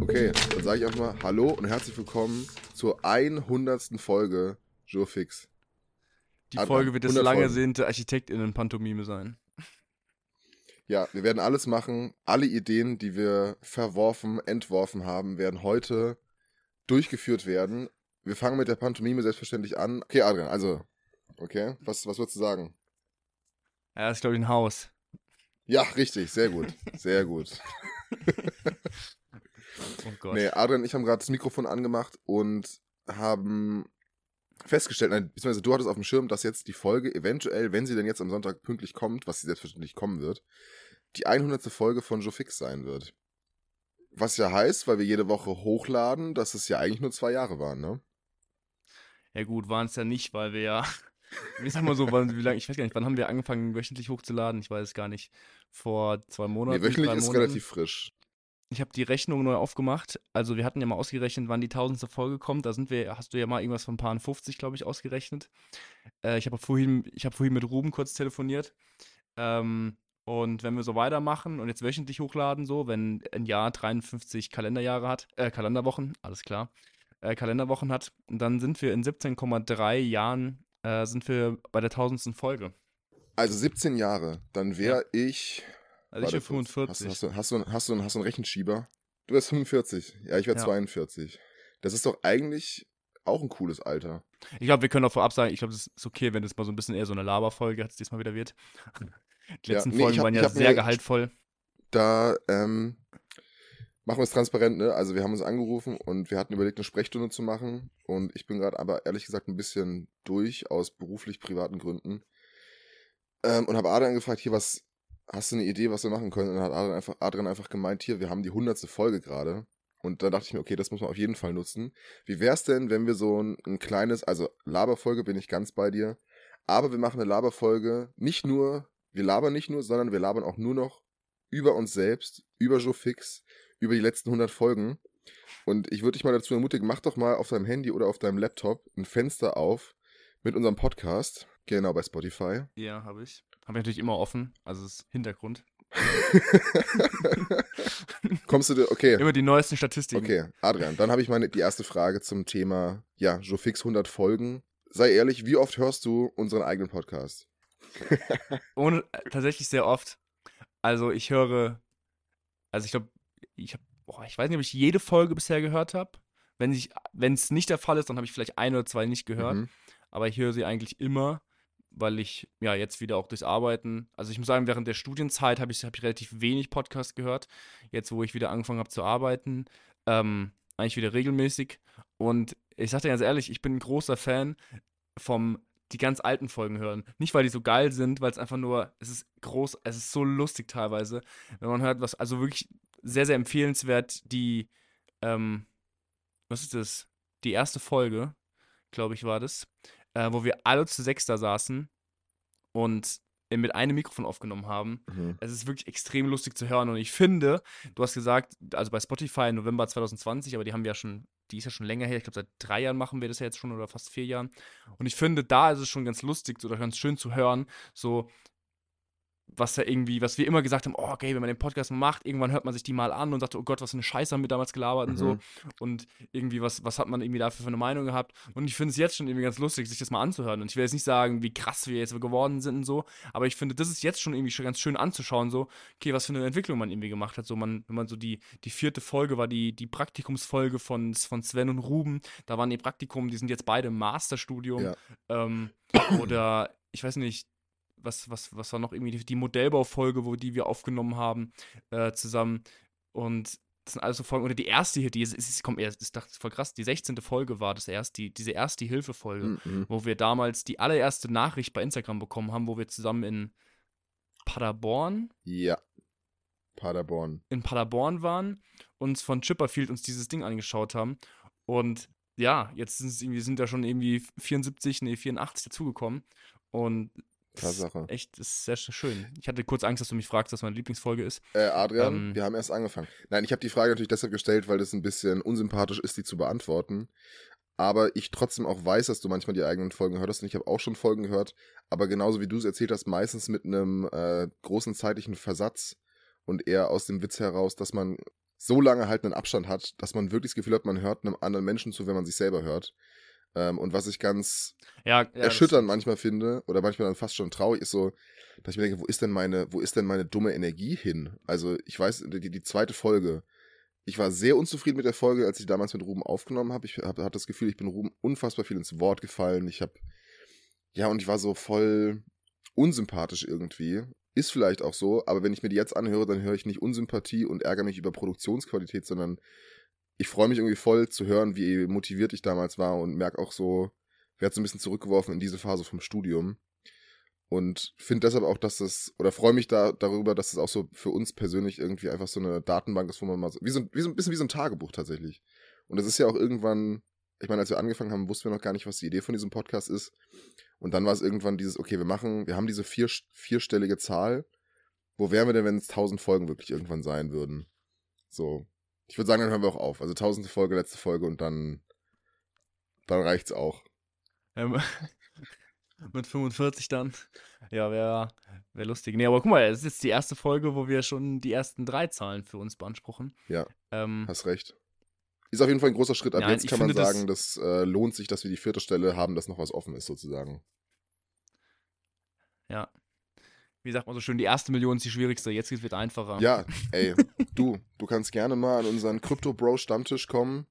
Okay, dann sage ich einfach mal Hallo und herzlich willkommen zur 100. Folge Jurfix. Die Ah, Folge wird das 100 lang Folgen. ersehnte Architektinnen-Pantomime sein. Ja, wir werden alles machen. Alle Ideen, die wir verworfen, entworfen haben, werden heute durchgeführt werden. Wir fangen mit der Pantomime selbstverständlich an. Okay, Adrian, also, okay, was, was würdest du sagen? Ja, das ist, glaube ich, ein Haus. Ja, richtig, sehr gut, sehr gut. Oh Gott. Nee, Adrian und ich haben gerade das Mikrofon angemacht und haben festgestellt, nein, beziehungsweise du hattest auf dem Schirm, dass jetzt die Folge eventuell, wenn sie denn jetzt am Sonntag pünktlich kommt, was sie selbstverständlich kommen wird, die 100. Folge von Joe Fix sein wird. Was ja heißt, weil wir jede Woche hochladen, dass es ja eigentlich nur zwei Jahre waren, ne? Ja gut, waren es ja nicht, weil wir ja, ich sag mal so, wann, wie lange, ich weiß gar nicht, wann haben wir angefangen, wöchentlich hochzuladen? Ich weiß es gar nicht. Vor zwei Monaten, Nee, wöchentlich ist Monaten. relativ frisch. Ich habe die Rechnung neu aufgemacht. Also wir hatten ja mal ausgerechnet, wann die tausendste Folge kommt. Da sind wir, hast du ja mal irgendwas von paar 50, glaube ich, ausgerechnet. Äh, ich habe vorhin, ich habe vorhin mit Ruben kurz telefoniert. Ähm, und wenn wir so weitermachen und jetzt wöchentlich hochladen, so, wenn ein Jahr 53 Kalenderjahre hat, äh, Kalenderwochen, alles klar, äh, Kalenderwochen hat, dann sind wir in 17,3 Jahren, äh, sind wir bei der tausendsten Folge. Also 17 Jahre, dann wäre ich. Also ich bin kurz. 45. Hast, du- hast, du, hast, du, hast, du, einen- hast du einen Rechenschieber? Du bist 45. Ja, ich werde Ja. 42. Das ist doch eigentlich auch ein cooles Alter. Ich glaube, wir können auch vorab sagen, ich glaube, es ist okay, wenn es mal so ein bisschen eher so eine Laberfolge jetzt diesmal wieder wird. Die Ja, letzten nee, Folgen hab- waren ja sehr mir- gehaltvoll. da ähm, machen wir es transparent, ne? Also wir haben uns angerufen und wir hatten überlegt, eine Sprechstunde zu machen. Und ich bin gerade aber ehrlich gesagt ein bisschen durch aus beruflich privaten Gründen. Ähm, und habe Adrian gefragt, hier, was hast du eine Idee, was wir machen können? Und dann hat Adrian einfach, Adrian einfach gemeint, hier, wir haben die hundertste Folge gerade. Und da dachte ich mir, okay, das muss man auf jeden Fall nutzen. Wie wär's denn, wenn wir so ein, ein kleines, also Laberfolge bin ich ganz bei dir, aber wir machen eine Laberfolge nicht nur, wir labern nicht nur, sondern wir labern auch nur noch über uns selbst, über Joe Fix, über die letzten 100 Folgen. Und ich würde dich mal dazu ermutigen, mach doch mal auf deinem Handy oder auf deinem Laptop ein Fenster auf mit unserem Podcast. Genau, bei Spotify. Ja, habe ich. Habe ich natürlich immer offen, also das ist Hintergrund. Kommst du dir, okay. Immer die neuesten Statistiken. Okay, Adrian, dann habe ich meine die erste Frage zum Thema, ja, Joe Fix 100 Folgen. Sei ehrlich, wie oft hörst du unseren eigenen Podcast? Ohne, tatsächlich sehr oft. Also ich höre, also ich glaube, ich habe, ich weiß nicht, ob ich jede Folge bisher gehört habe. Wenn es nicht der Fall ist, dann habe ich vielleicht ein oder zwei nicht gehört. Mhm. aber ich höre sie eigentlich immer, weil ich ja jetzt wieder auch durchs Arbeiten, also ich muss sagen, während der Studienzeit habe ich, hab ich relativ wenig Podcast gehört. Jetzt, wo ich wieder angefangen habe zu arbeiten, ähm, eigentlich wieder regelmäßig. Und ich sage dir ganz ehrlich, ich bin ein großer Fan vom die ganz alten Folgen hören. Nicht, weil die so geil sind, weil es einfach nur, es ist groß, es ist so lustig teilweise, wenn man hört, was, also wirklich sehr, sehr empfehlenswert, die, ähm, was ist das? Die erste Folge, glaube ich, war das, äh, wo wir alle zu sechs da saßen und mit einem Mikrofon aufgenommen haben. Mhm. Es ist wirklich extrem lustig zu hören und ich finde, du hast gesagt, also bei Spotify November 2020, aber die haben wir ja schon, die ist ja schon länger her, ich glaube seit drei Jahren machen wir das ja jetzt schon oder fast vier Jahren. Und ich finde, da ist es schon ganz lustig oder ganz schön zu hören, so was ja irgendwie, was wir immer gesagt haben, oh, okay, wenn man den Podcast macht, irgendwann hört man sich die mal an und sagt, oh Gott, was für eine Scheiße haben wir damals gelabert und so. Mhm. Und irgendwie, was, was hat man irgendwie dafür für eine Meinung gehabt? Und ich finde es jetzt schon irgendwie ganz lustig, sich das mal anzuhören. Und ich will jetzt nicht sagen, wie krass wir jetzt geworden sind und so, aber ich finde, das ist jetzt schon irgendwie schon ganz schön anzuschauen, so, okay, was für eine Entwicklung man irgendwie gemacht hat. So, man, wenn man so die, die vierte Folge war die, die Praktikumsfolge von, von Sven und Ruben, da waren die Praktikum, die sind jetzt beide im Masterstudium. Ja. Ähm, oder ich weiß nicht, was, was, was war noch irgendwie die, die Modellbaufolge, wo die wir aufgenommen haben, äh, zusammen. Und das sind alles so Folgen. Oder die erste hier, die ist, ist, kommt erst, ist dachte voll krass, die 16. Folge war das erst, die, diese erste Hilfe-Folge, Mhm. wo wir damals die allererste Nachricht bei Instagram bekommen haben, wo wir zusammen in Paderborn, Ja. Paderborn. in Paderborn waren, uns von Chipperfield uns dieses Ding angeschaut haben. Und ja, jetzt sind es irgendwie, sind da schon irgendwie 74, nee, 84 dazugekommen. Und Tatsache. Echt, das ist sehr schön. Ich hatte kurz Angst, dass du mich fragst, was meine Lieblingsfolge ist. Äh, Adrian, Ähm. wir haben erst angefangen. Nein, ich habe die Frage natürlich deshalb gestellt, weil das ein bisschen unsympathisch ist, die zu beantworten. Aber ich trotzdem auch weiß, dass du manchmal die eigenen Folgen hörst und ich habe auch schon Folgen gehört. Aber genauso wie du es erzählt hast, meistens mit einem äh, großen zeitlichen Versatz und eher aus dem Witz heraus, dass man so lange halt einen Abstand hat, dass man wirklich das Gefühl hat, man hört einem anderen Menschen zu, wenn man sich selber hört. Ähm, und was ich ganz Ja, ja erschütternd manchmal finde oder manchmal dann fast schon traurig ist so, dass ich mir denke, wo ist denn meine, wo ist denn meine dumme Energie hin? Also ich weiß, die, die zweite Folge, ich war sehr unzufrieden mit der Folge, als ich damals mit Ruben aufgenommen habe. Ich hab, hatte das Gefühl, ich bin Ruben unfassbar viel ins Wort gefallen. Ich habe, ja, und ich war so voll unsympathisch irgendwie. Ist vielleicht auch so, aber wenn ich mir die jetzt anhöre, dann höre ich nicht Unsympathie und ärgere mich über Produktionsqualität, sondern ich freue mich irgendwie voll zu hören, wie motiviert ich damals war und merke auch so, werde so ein bisschen zurückgeworfen in diese Phase vom Studium. Und finde deshalb auch, dass das, oder freue mich da darüber, dass es auch so für uns persönlich irgendwie einfach so eine Datenbank ist, wo man mal so, wie so, wie so ein bisschen wie so ein Tagebuch tatsächlich. Und das ist ja auch irgendwann, ich meine, als wir angefangen haben, wussten wir noch gar nicht, was die Idee von diesem Podcast ist. Und dann war es irgendwann dieses, okay, wir machen, wir haben diese vier, vierstellige Zahl. Wo wären wir denn, wenn es tausend Folgen wirklich irgendwann sein würden? So. Ich würde sagen, dann hören wir auch auf. Also tausendste Folge, letzte Folge und dann, dann reicht's auch. Ähm, mit 45 dann. Ja, wäre wär lustig. Nee, aber guck mal, es ist jetzt die erste Folge, wo wir schon die ersten drei Zahlen für uns beanspruchen. Ja. Ähm, Hast recht. Ist auf jeden Fall ein großer Schritt. Ab Nein, jetzt kann man finde, das- sagen, das äh, lohnt sich, dass wir die vierte Stelle haben, dass noch was offen ist, sozusagen. ja. Wie sagt man so schön, die erste Million ist die schwierigste, jetzt geht's wieder einfacher. Ja, ey, du, du kannst gerne mal an unseren Crypto-Bro-Stammtisch kommen.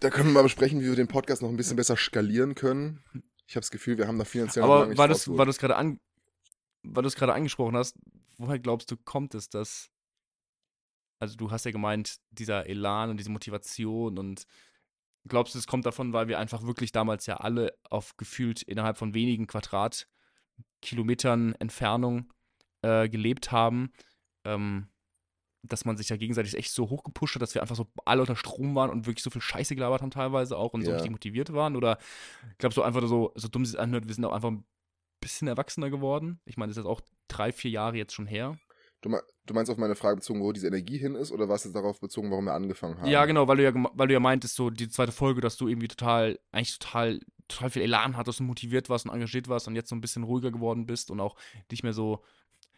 Da können wir mal besprechen, wie wir den Podcast noch ein bisschen besser skalieren können. Ich habe das Gefühl, wir haben da finanziell noch Aber nicht weil du es gerade an, weil du's gerade angesprochen hast, woher glaubst du, kommt es, dass. Also, du hast ja gemeint, dieser Elan und diese Motivation und glaubst du, es kommt davon, weil wir einfach wirklich damals ja alle auf gefühlt innerhalb von wenigen Quadratkilometern Entfernung äh, gelebt haben, ähm, dass man sich ja gegenseitig echt so hochgepusht hat, dass wir einfach so alle unter Strom waren und wirklich so viel Scheiße gelabert haben teilweise auch und so Ja. richtig motiviert waren? Oder glaubst du einfach so, so dumm es sich anhört, wir sind auch einfach ein bisschen erwachsener geworden? Ich meine, das ist jetzt auch drei, vier Jahre jetzt schon her. Du, du meinst auf meine Frage bezogen, wo diese Energie hin ist, oder was jetzt darauf bezogen, warum wir angefangen haben? Ja, genau, weil du ja, weil du ja meintest, so die zweite Folge, dass du irgendwie total, eigentlich total, total viel Elan hattest und motiviert warst und engagiert warst und jetzt so ein bisschen ruhiger geworden bist und auch nicht mehr so,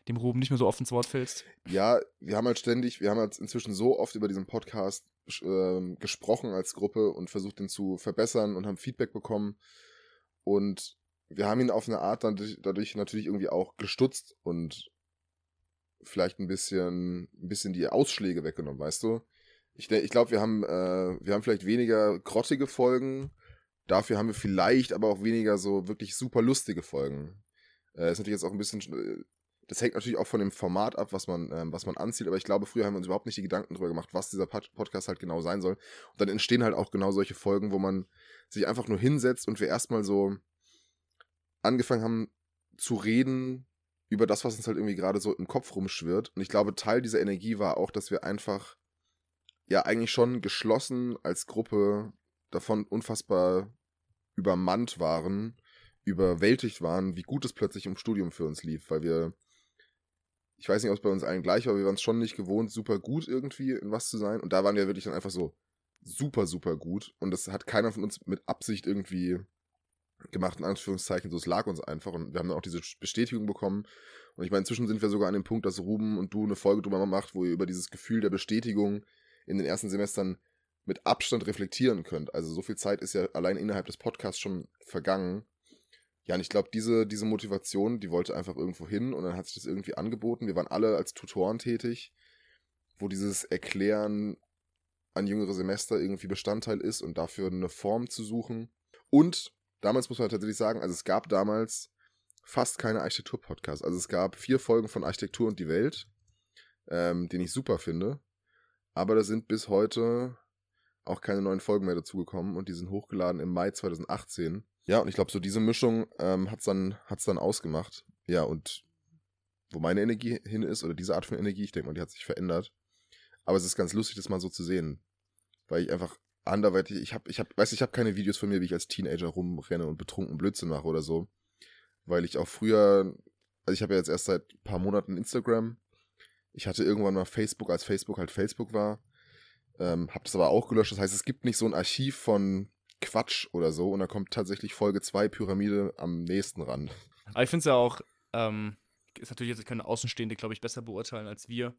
dem Ruben nicht mehr so oft ins Wort fällst. Ja, wir haben halt ständig, wir haben halt inzwischen so oft über diesen Podcast ähm, gesprochen als Gruppe und versucht, den zu verbessern und haben Feedback bekommen. Und wir haben ihn auf eine Art dadurch, dadurch natürlich irgendwie auch gestutzt und vielleicht ein bisschen, ein bisschen die Ausschläge weggenommen, weißt du? Ich, ich glaube, wir haben, äh, wir haben vielleicht weniger grottige Folgen. Dafür haben wir vielleicht aber auch weniger so wirklich super lustige Folgen. Äh, ist natürlich jetzt auch ein bisschen, äh, das hängt natürlich auch von dem Format ab, was man, ähm, was man anzieht, aber ich glaube, früher haben wir uns überhaupt nicht die Gedanken drüber gemacht, was dieser Pod Podcast halt genau sein soll. Und dann entstehen halt auch genau solche Folgen, wo man sich einfach nur hinsetzt und wir erstmal so angefangen haben zu reden über das, was uns halt irgendwie gerade so im Kopf rumschwirrt. Und ich glaube, Teil dieser Energie war auch, dass wir einfach ja eigentlich schon geschlossen als Gruppe davon unfassbar übermannt waren, überwältigt waren, wie gut es plötzlich im Studium für uns lief, weil wir, ich weiß nicht, ob es bei uns allen gleich war, aber wir waren es schon nicht gewohnt, super gut irgendwie in was zu sein. Und da waren wir wirklich dann einfach so super, super gut. Und das hat keiner von uns mit Absicht irgendwie gemacht, in Anführungszeichen. So, es lag uns einfach. Und wir haben dann auch diese Bestätigung bekommen. Und ich meine, inzwischen sind wir sogar an dem Punkt, dass Ruben und du eine Folge drüber macht, wo ihr über dieses Gefühl der Bestätigung in den ersten Semestern mit Abstand reflektieren könnt. Also so viel Zeit ist ja allein innerhalb des Podcasts schon vergangen. Ja, und ich glaube, diese, diese Motivation, die wollte einfach irgendwo hin und dann hat sich das irgendwie angeboten. Wir waren alle als Tutoren tätig, wo dieses Erklären an jüngere Semester irgendwie Bestandteil ist und dafür eine Form zu suchen. Und damals muss man tatsächlich sagen, also es gab damals fast keine Architektur-Podcasts. Also es gab vier Folgen von Architektur und die Welt, ähm, den ich super finde. Aber da sind bis heute auch keine neuen Folgen mehr dazugekommen und die sind hochgeladen im Mai 2018. Ja, und ich glaube, so diese Mischung ähm, hat's dann, hat's dann ausgemacht. Ja, und wo meine Energie hin ist, oder diese Art von Energie, ich denke mal, die hat sich verändert. Aber es ist ganz lustig, das mal so zu sehen. Weil ich einfach anderweitig, ich habe, ich hab, weiß ich habe keine Videos von mir, wie ich als Teenager rumrenne und betrunken Blödsinn mache oder so. weil ich auch früher, also ich habe ja jetzt erst seit ein paar Monaten Instagram. Ich hatte irgendwann mal Facebook, als Facebook halt Facebook war. Ähm, hab das aber auch gelöscht. Das heißt, es gibt nicht so ein Archiv von Quatsch oder so und da kommt tatsächlich Folge 2 Pyramide am nächsten ran. Aber ich finde es ja auch, ähm, ist natürlich jetzt können Außenstehende, glaube ich, besser beurteilen als wir.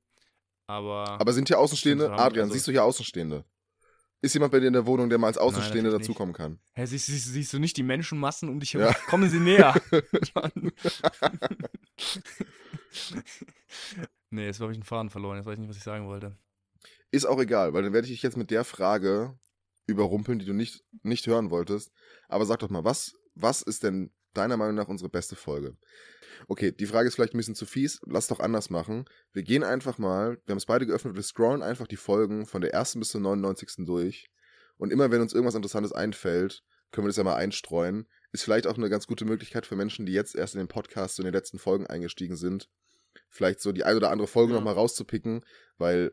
Aber. Aber sind hier Außenstehende? Adrian, also- siehst du hier Außenstehende? Ist jemand bei dir in der Wohnung, der mal als Außenstehende natürlich dazukommen kann? Hä, siehst, siehst, siehst du nicht die Menschenmassen um dich Ja. herum? Kommen sie näher. Nee, jetzt habe ich einen Faden verloren. Jetzt weiß ich nicht, was ich sagen wollte. Ist auch egal, weil dann werde ich dich jetzt mit der Frage überrumpeln, die du nicht, nicht hören wolltest. Aber sag doch mal, was, was ist denn deiner Meinung nach unsere beste Folge? Okay, die Frage ist vielleicht ein bisschen zu fies. Lass doch anders machen. Wir gehen einfach mal, wir haben es beide geöffnet, wir scrollen einfach die Folgen von der ersten bis zur 99. durch. Und immer wenn uns irgendwas Interessantes einfällt, können wir das ja mal einstreuen. Ist vielleicht auch eine ganz gute Möglichkeit für Menschen, die jetzt erst in den Podcast, so in den letzten Folgen eingestiegen sind, vielleicht so die ein oder andere Folge Ja. nochmal rauszupicken, weil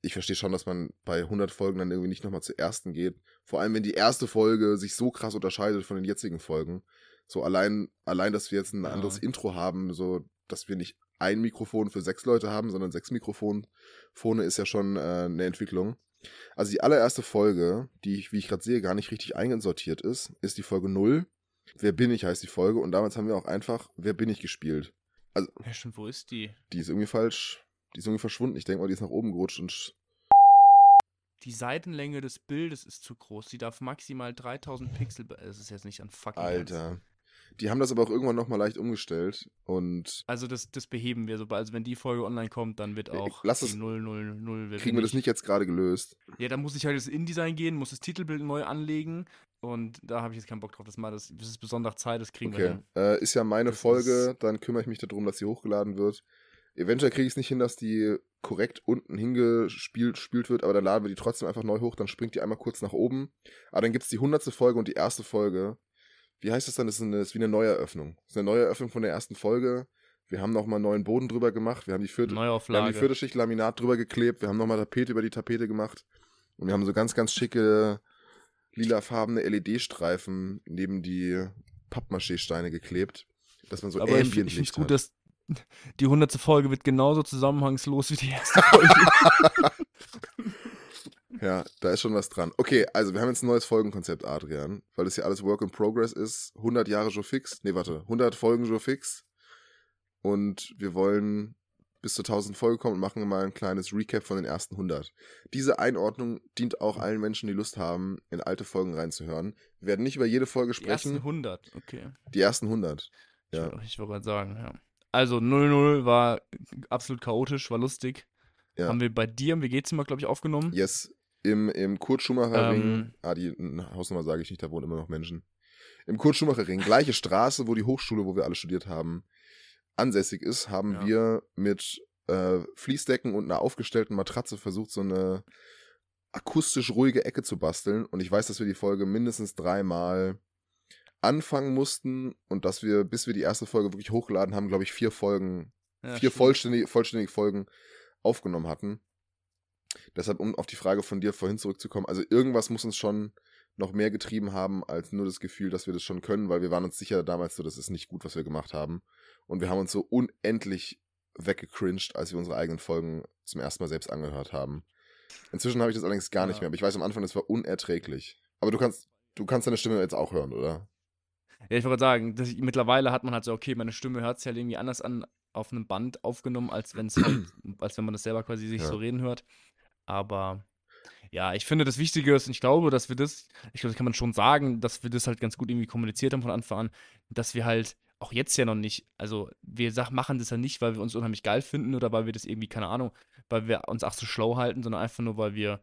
ich verstehe schon, dass man bei 100 Folgen dann irgendwie nicht nochmal zur ersten geht. Vor allem, wenn die erste Folge sich so krass unterscheidet von den jetzigen Folgen. So allein, allein, dass wir jetzt ein Ja. anderes Intro haben, so, dass wir nicht ein Mikrofon für sechs Leute haben, sondern sechs Mikrofone, ist ja schon äh, eine Entwicklung. Also die allererste Folge, die ich, wie ich gerade sehe, gar nicht richtig eingesortiert ist, ist die Folge 0. Wer bin ich heißt die Folge und damals haben wir auch einfach Wer bin ich gespielt. Ja, stimmt, wo ist die? Die ist irgendwie falsch, die ist irgendwie verschwunden. Ich denke mal, die ist nach oben gerutscht und Die Seitenlänge des Bildes ist zu groß. Sie darf maximal 3000 Pixel. Es ist jetzt nicht an fucking. Ernst. Die haben das aber auch irgendwann nochmal leicht umgestellt und Also das, das beheben wir. Sobald, also wenn die Folge online kommt, dann wird auch lass es- 000. wer kriegen wir das ich. nicht jetzt gerade gelöst. Ja, dann muss ich halt das InDesign gehen, muss das Titelbild neu anlegen. Und da habe ich jetzt keinen Bock drauf. Das, mal, das, das ist besonders Zeit, das kriegen wir Okay. hin. Äh, ist ja meine Das Folge, dann kümmere ich mich darum, dass sie hochgeladen wird. Eventuell kriege ich es nicht hin, dass die korrekt unten hingespielt spielt wird, aber dann laden wir die trotzdem einfach neu hoch, dann springt die einmal kurz nach oben. Aber dann gibt es die hundertste Folge und die erste Folge. Wie heißt das dann? Das ist, eine, das ist wie eine Neueröffnung. Das ist eine Neueröffnung von der ersten Folge. Wir haben nochmal einen neuen Boden drüber gemacht. Wir haben die vierte, Wir haben die vierte Schicht Laminat drüber geklebt. Wir haben nochmal Tapete über die Tapete gemacht. Und wir haben so ganz, ganz schicke lilafarbene LED-Streifen neben die Pappmaché-Steine geklebt. Dass man so Aber ich, find- ich finde Ambient-Licht es gut, hat. dass die hundertste Folge wird genauso zusammenhangslos wie die erste Folge. Ja, da ist schon was dran. Okay, also wir haben jetzt ein neues Folgenkonzept, Adrian. Weil das ja alles Work in Progress ist. 100 Jahre Joe Fix. Nee, warte. 100 Folgen Joe Fix. Und wir wollen bis zu 1000 Folgen kommen und machen mal ein kleines Recap von den ersten 100. Diese Einordnung dient auch allen Menschen, die Lust haben, in alte Folgen reinzuhören. Wir werden nicht über jede Folge Die ersten sprechen. 100, okay. Die ersten 100. Ich Ja. wollte- Ich wollte gerade sagen, ja. Also 0-0 war absolut chaotisch, war lustig. Ja. Haben wir bei dir im WG-Zimmer, glaube ich, aufgenommen. Yes, im, im Kurt Schumacher Ring. Ähm. Ah, die Hausnummer sage ich nicht, da wohnen immer noch Menschen. Im Kurt Schumacher Ring, gleiche Straße, wo die Hochschule, wo wir alle studiert haben, ansässig ist, haben Ja. wir mit äh, Fließdecken und einer aufgestellten Matratze versucht, so eine akustisch ruhige Ecke zu basteln. Und ich weiß, dass wir die Folge mindestens dreimal anfangen mussten und dass wir, bis wir die erste Folge wirklich hochgeladen haben, glaube ich, vier Folgen Ja, vier stimmt. vollständige, vollständige Folgen aufgenommen hatten. Deshalb, um auf die Frage von dir vorhin zurückzukommen, also irgendwas muss uns schon noch mehr getrieben haben, als nur das Gefühl, dass wir das schon können, weil wir waren uns sicher damals so, das ist nicht gut, was wir gemacht haben. Und wir haben uns so unendlich weggecringed, als wir unsere eigenen Folgen zum ersten Mal selbst angehört haben. Inzwischen habe ich das allerdings gar nicht Ja. mehr, aber ich weiß am Anfang, das war unerträglich. Aber du kannst, du kannst deine Stimme jetzt auch hören, oder? Ja, ich wollte sagen, dass ich, mittlerweile hat man halt so, okay, meine Stimme hört sich halt irgendwie anders an auf einem Band aufgenommen, als wenn es halt, als wenn man das selber quasi sich Ja. so reden hört. Aber ja, ich finde, das Wichtige ist, und ich glaube, dass wir das, ich glaube, das kann man schon sagen, dass wir das halt ganz gut irgendwie kommuniziert haben von Anfang an, dass wir halt auch jetzt ja noch nicht, also wir sag, machen das ja nicht, weil wir uns unheimlich geil finden oder weil wir das irgendwie, keine Ahnung, weil wir uns auch so schlau halten, sondern einfach nur, weil wir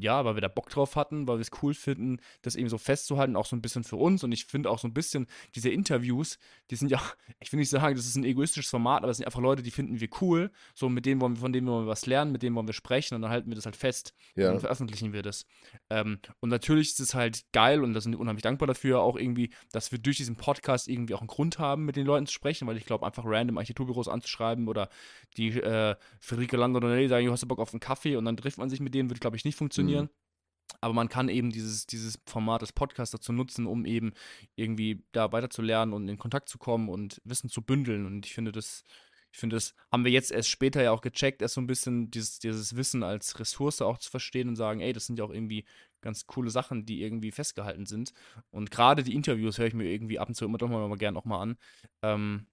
ja, weil wir da Bock drauf hatten, weil wir es cool finden, das irgendwie so festzuhalten, auch so ein bisschen für uns. Und ich finde auch so ein bisschen, diese Interviews, die sind ja, ich will nicht sagen, das ist ein egoistisches Format, aber es sind einfach Leute, die finden wir cool. So, mit denen wollen wir, von denen wollen wir was lernen, mit denen wollen wir sprechen und dann halten wir das halt fest. Und Ja. dann veröffentlichen wir das. Ähm, und natürlich ist es halt geil und da sind wir unheimlich dankbar dafür, auch irgendwie, dass wir durch diesen Podcast irgendwie auch einen Grund haben, mit den Leuten zu sprechen, weil ich glaube, einfach random Architekturbüros anzuschreiben oder die äh, Federica Landonelli sagen, "Jo, hast du Bock auf einen Kaffee und dann trifft man sich mit denen, würde, glaube ich, nicht funktionieren. Aber man kann eben dieses, dieses Format des Podcasts dazu nutzen, um eben irgendwie da weiterzulernen und in Kontakt zu kommen und Wissen zu bündeln. Und ich finde, das, ich finde, das haben wir jetzt erst später ja auch gecheckt, erst so ein bisschen dieses, dieses Wissen als Ressource auch zu verstehen und sagen, ey, das sind ja auch irgendwie ganz coole Sachen, die irgendwie festgehalten sind. Und gerade die Interviews höre ich mir irgendwie ab und zu immer doch mal, mal gern auch mal an, ähm,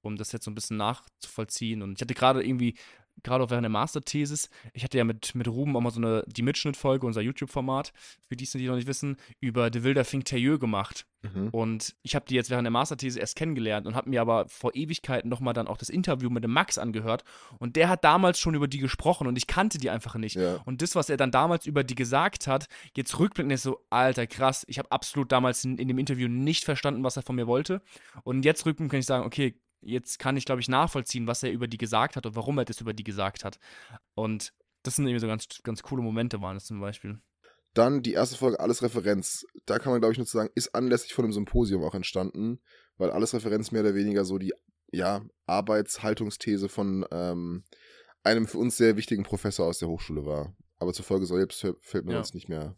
um das jetzt so ein bisschen nachzuvollziehen. Und ich hatte gerade irgendwie gerade auch während der Masterthesis, ich hatte ja mit, mit Ruben auch mal so eine, die Mitschnittfolge, unser YouTube-Format, für die, die noch nicht wissen, über De Wilder Finterieux gemacht. Mhm. Und ich habe die jetzt während der Masterthese erst kennengelernt und habe mir aber vor Ewigkeiten nochmal dann auch das Interview mit dem Max angehört. Und der hat damals schon über die gesprochen und ich kannte die einfach nicht. Ja. Und das, was er dann damals über die gesagt hat, jetzt rückblickend ist so, alter, krass, ich habe absolut damals in, in dem Interview nicht verstanden, was er von mir wollte. Und jetzt rückblickend kann ich sagen, okay, jetzt kann ich, glaube ich, nachvollziehen, was er über die gesagt hat und warum er das über die gesagt hat. Und das sind eben so ganz, ganz coole Momente, waren es zum Beispiel. Dann die erste Folge Alles Referenz. Da kann man, glaube ich, nur zu sagen, ist anlässlich von einem Symposium auch entstanden, weil Alles Referenz mehr oder weniger so die ja, Arbeitshaltungsthese von ähm, einem für uns sehr wichtigen Professor aus der Hochschule war. Aber zur Folge selbst fällt mir ja. uns nicht mehr,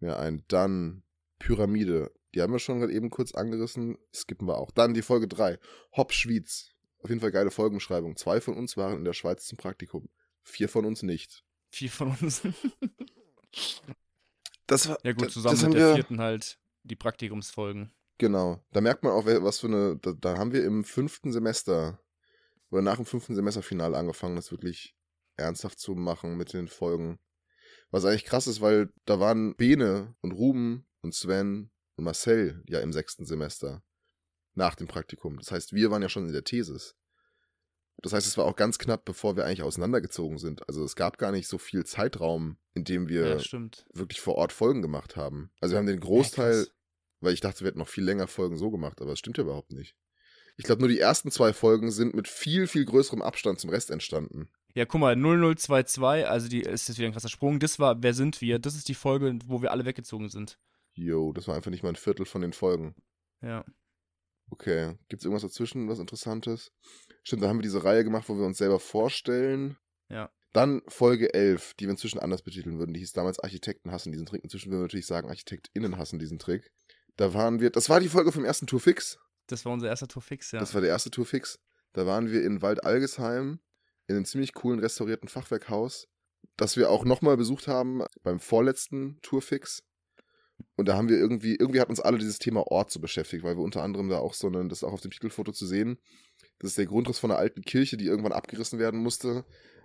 mehr ein. Dann Pyramide. Die haben wir schon gerade eben kurz angerissen. Skippen wir auch. Dann die Folge 3. Hopp Schwyz. Auf jeden Fall geile Folgenbeschreibung. Zwei von uns waren in der Schweiz zum Praktikum. Vier von uns nicht. Vier von uns. das war, ja gut, zusammen mit der wir, vierten halt die Praktikumsfolgen. Genau. Da merkt man auch, was für eine. Da, da haben wir im fünften Semester oder nach dem fünften Semesterfinal angefangen, das wirklich ernsthaft zu machen mit den Folgen. Was eigentlich krass ist, weil da waren Bene und Ruben und Sven und Marcel ja im sechsten Semester nach dem Praktikum. Das heißt, wir waren ja schon in der Thesis. Das heißt, es war auch ganz knapp, bevor wir eigentlich auseinandergezogen sind. Also es gab gar nicht so viel Zeitraum, in dem wir ja, wirklich vor Ort Folgen gemacht haben. Also wir haben den Großteil, ja, weil ich dachte, wir hätten noch viel länger Folgen so gemacht, aber das stimmt ja überhaupt nicht. Ich glaube, nur die ersten zwei Folgen sind mit viel, viel größerem Abstand zum Rest entstanden. Ja, guck mal, 0022, also die ist jetzt wieder ein krasser Sprung. Das war Wer sind wir? Das ist die Folge, wo wir alle weggezogen sind. Yo, das war einfach nicht mal ein Viertel von den Folgen. Ja. Okay. Gibt es irgendwas dazwischen, was Interessantes? Stimmt, da haben wir diese Reihe gemacht, wo wir uns selber vorstellen. Ja. Dann Folge 11, die wir inzwischen anders betiteln würden. Die hieß damals Architekten hassen diesen Trick. Inzwischen würden wir natürlich sagen, ArchitektInnen hassen diesen Trick. Da waren wir, das war die Folge vom ersten Tourfix. Das war unser erster Tourfix, ja. Das war der erste Tourfix. Da waren wir in Wald-Algesheim, in einem ziemlich coolen restaurierten Fachwerkhaus, das wir auch nochmal besucht haben beim vorletzten Tourfix. Und da haben wir irgendwie, irgendwie hat uns alle dieses Thema Ort so beschäftigt, weil wir unter anderem da auch so eine, das ist auch auf dem Titelfoto zu sehen, das ist der Grundriss von einer alten Kirche, die irgendwann abgerissen werden musste,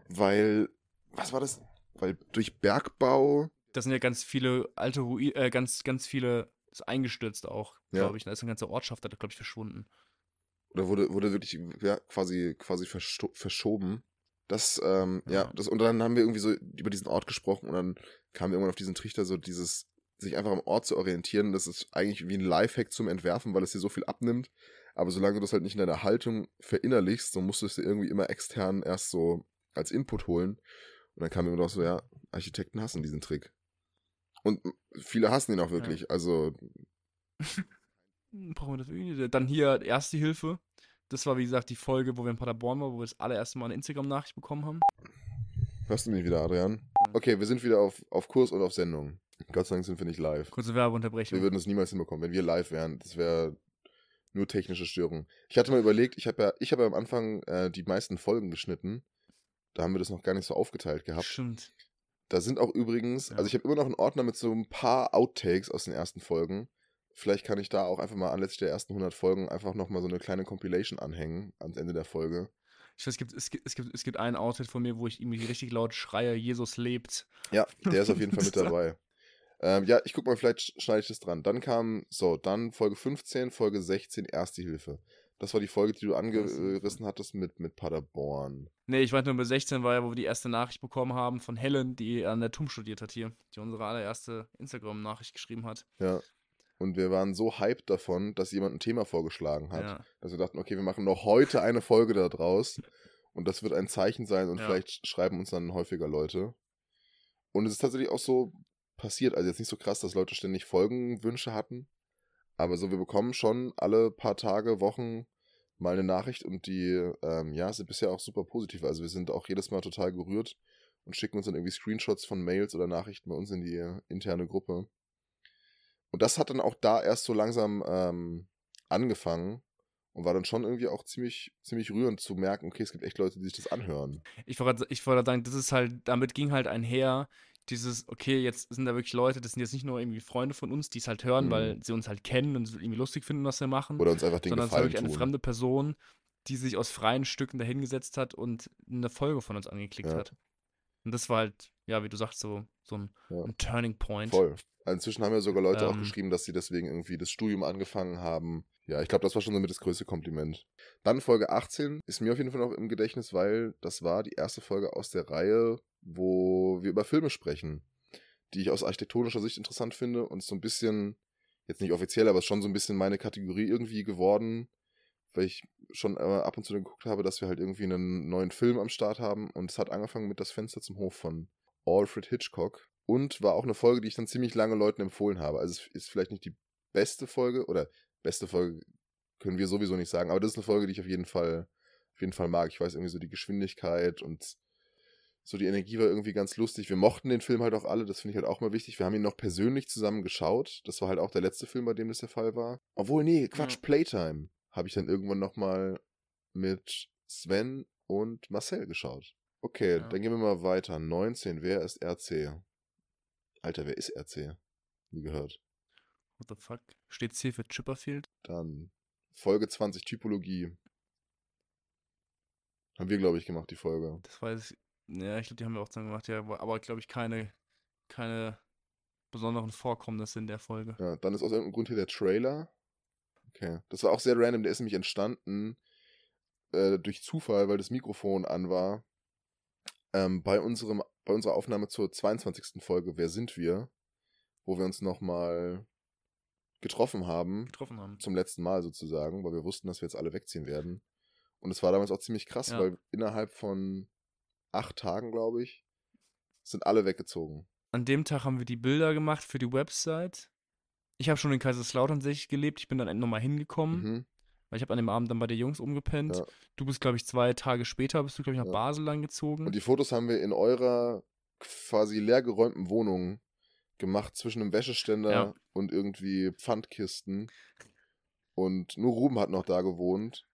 weil, was war das? Weil durch Bergbau. Das sind ja ganz viele alte Ruinen, äh, ganz, ganz viele, ist eingestürzt auch, glaube ja. ich. Da ist eine ganze Ortschaft, da glaube ich, verschwunden. Oder wurde, wurde wirklich ja, quasi, quasi verschoben. Das, ähm, ja. ja, das, und dann haben wir irgendwie so über diesen Ort gesprochen und dann kamen wir irgendwann auf diesen Trichter, so dieses, sich einfach am Ort zu orientieren, das ist eigentlich wie ein Lifehack zum Entwerfen, weil es dir so viel abnimmt. Aber solange du das halt nicht in deiner Haltung verinnerlichst, so musst du es dir irgendwie immer extern erst so als Input holen. Und dann kam mir immer noch so, ja, Architekten hassen diesen Trick. Und viele hassen ihn auch wirklich. Ja. Also. Brauchen wir das irgendwie? Dann hier Erste Hilfe. Das war, wie gesagt, die Folge, wo wir in Paderborn waren, wo wir das allererste Mal eine Instagram-Nachricht bekommen haben. Hörst du mich wieder, Adrian? Okay, wir sind wieder auf, auf Kurs und auf Sendung. Gott sei Dank sind wir nicht live. Kurze Werbeunterbrechung. Wir würden es niemals hinbekommen. Wenn wir live wären, das wäre nur technische Störung. Ich hatte mal überlegt, ich habe ja, ich habe ja am Anfang äh, die meisten Folgen geschnitten. Da haben wir das noch gar nicht so aufgeteilt gehabt. Stimmt. Da sind auch übrigens, ja. also ich habe immer noch einen Ordner mit so ein paar Outtakes aus den ersten Folgen. Vielleicht kann ich da auch einfach mal anlässlich der ersten 100 Folgen einfach nochmal so eine kleine Compilation anhängen am Ende der Folge. Ich weiß, es gibt, es gibt, es gibt, es gibt einen Outfit von mir, wo ich irgendwie richtig laut schreie, Jesus lebt. Ja, der ist auf jeden Fall mit dabei. Ähm, ja, ich guck mal, vielleicht schneide ich das dran. Dann kam, so, dann Folge 15, Folge 16, Erste Hilfe. Das war die Folge, die du angerissen hattest mit, mit Paderborn. Nee, ich meinte nur, bei 16 war ja, wo wir die erste Nachricht bekommen haben von Helen, die an der TUM studiert hat hier, die unsere allererste Instagram-Nachricht geschrieben hat. Ja. Und wir waren so hyped davon, dass jemand ein Thema vorgeschlagen hat, ja. dass wir dachten, okay, wir machen noch heute eine Folge da draus. Und das wird ein Zeichen sein und ja. vielleicht schreiben uns dann häufiger Leute. Und es ist tatsächlich auch so passiert. Also jetzt nicht so krass, dass Leute ständig Folgenwünsche hatten. Aber so, wir bekommen schon alle paar Tage, Wochen mal eine Nachricht und die, ähm, ja, sind bisher auch super positiv. Also wir sind auch jedes Mal total gerührt und schicken uns dann irgendwie Screenshots von Mails oder Nachrichten bei uns in die interne Gruppe. Und das hat dann auch da erst so langsam ähm, angefangen und war dann schon irgendwie auch ziemlich, ziemlich rührend zu merken, okay, es gibt echt Leute, die sich das anhören. Ich wollte ich sagen, das ist halt, damit ging halt einher, dieses, okay, jetzt sind da wirklich Leute, das sind jetzt nicht nur irgendwie Freunde von uns, die es halt hören, Mhm. weil sie uns halt kennen und irgendwie lustig finden, was wir machen, Oder uns einfach den sondern es ist wirklich eine fremde Person, die sich aus freien Stücken dahingesetzt hat und eine Folge von uns angeklickt Ja. hat. Und das war halt, ja, wie du sagst, so, so ein, Ja. ein Turning Point. Voll. Inzwischen haben ja sogar Leute auch Ähm. geschrieben, dass sie deswegen irgendwie das Studium angefangen haben. Ja, ich glaube, das war schon somit das größte Kompliment. Dann Folge 18 ist mir auf jeden Fall noch im Gedächtnis, weil das war die erste Folge aus der Reihe, wo wir über Filme sprechen, die ich aus architektonischer Sicht interessant finde und so ein bisschen, jetzt nicht offiziell, aber schon so ein bisschen meine Kategorie irgendwie geworden, weil ich schon äh, ab und zu geguckt habe, dass wir halt irgendwie einen neuen Film am Start haben und es hat angefangen mit Das Fenster zum Hof von Alfred Hitchcock und war auch eine Folge, die ich dann ziemlich lange Leuten empfohlen habe. Also es ist vielleicht nicht die beste Folge oder beste Folge können wir sowieso nicht sagen, aber das ist eine Folge, die ich auf jeden Fall auf jeden Fall mag. Ich weiß irgendwie so die Geschwindigkeit und so die Energie war irgendwie ganz lustig. Wir mochten den Film halt auch alle, das finde ich halt auch mal wichtig. Wir haben ihn noch persönlich zusammen geschaut. Das war halt auch der letzte Film, bei dem das der Fall war. Obwohl, nee, Quatsch, Ja. Playtime habe ich dann irgendwann nochmal mit Sven und Marcel geschaut. Okay, Ja. dann gehen wir mal weiter. 19, wer ist RC? Alter, wer ist RC? Nie gehört. What the fuck? Steht's hier für Chipperfield? Dann Folge 20, Typologie. Haben wir, glaube ich, gemacht, die Folge. Das weiß ich. Ja, ich glaube, die haben wir auch zusammen gemacht, ja, aber, glaube ich, keine, keine besonderen Vorkommnisse in der Folge. Ja, dann ist aus irgendeinem Grund hier der Trailer. Okay. Das war auch sehr random. Der ist nämlich entstanden äh, durch Zufall, weil das Mikrofon an war. Ähm, bei, unserem, bei unserer Aufnahme zur 22. Folge Wer sind wir? Wo wir uns nochmal getroffen haben. Getroffen haben. Zum letzten Mal sozusagen, weil wir wussten, dass wir jetzt alle wegziehen werden. Und es war damals auch ziemlich krass, Ja. weil innerhalb von acht Tagen, glaube ich, sind alle weggezogen. An dem Tag haben wir die Bilder gemacht für die Website. Ich habe schon in Kaiserslautern tatsächlich gelebt. Ich bin dann nochmal hingekommen, Mhm. weil ich habe an dem Abend dann bei den Jungs umgepennt. Ja. Du bist, glaube ich, zwei Tage später, bist du, glaube ich, nach Ja. Basel dann gezogen. Und die Fotos haben wir in eurer quasi leergeräumten Wohnung gemacht, zwischen einem Wäscheständer Ja. und irgendwie Pfandkisten. Und nur Ruben hat noch da gewohnt.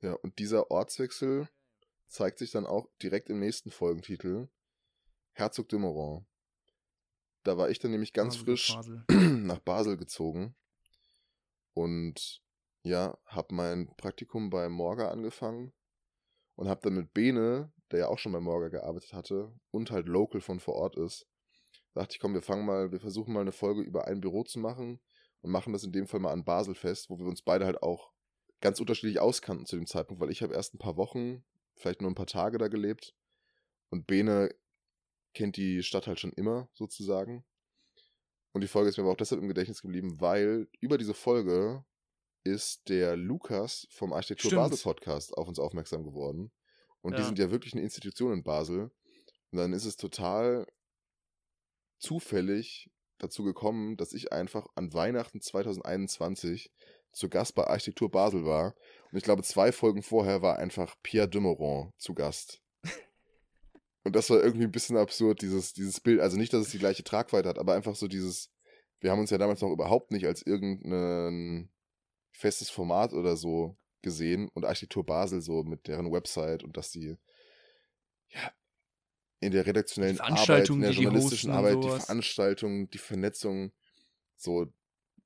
Ja, und dieser Ortswechsel zeigt sich dann auch direkt im nächsten Folgentitel. Herzog de Moran. Da war ich dann nämlich ganz Basel, frisch Basel. nach Basel gezogen und ja, habe mein Praktikum bei Morga angefangen und habe dann mit Bene, der ja auch schon bei Morga gearbeitet hatte und halt local von vor Ort ist, dachte ich, komm, wir fangen mal, wir versuchen mal eine Folge über ein Büro zu machen und machen das in dem Fall mal an Basel fest, wo wir uns beide halt auch ganz unterschiedlich auskannten zu dem Zeitpunkt, weil ich habe erst ein paar Wochen, vielleicht nur ein paar Tage da gelebt und Bene kennt die Stadt halt schon immer sozusagen. Und die Folge ist mir aber auch deshalb im Gedächtnis geblieben, weil über diese Folge ist der Lukas vom Architektur Stimmt. Basel Podcast auf uns aufmerksam geworden. Und die Ja. sind ja wirklich eine Institution in Basel. Und dann ist es total zufällig dazu gekommen, dass ich einfach an Weihnachten 2021 zu Gast bei Architektur Basel war. Und ich glaube, zwei Folgen vorher war einfach Pierre Demeron zu Gast. Und das war irgendwie ein bisschen absurd, dieses, dieses Bild. Also nicht, dass es die gleiche Tragweite hat, aber einfach so dieses, wir haben uns ja damals noch überhaupt nicht als irgendein festes Format oder so gesehen und Architektur Basel so mit deren Website und dass die ja in der redaktionellen Arbeit, in der journalistischen Arbeit, die. Veranstaltung, die Vernetzung, so,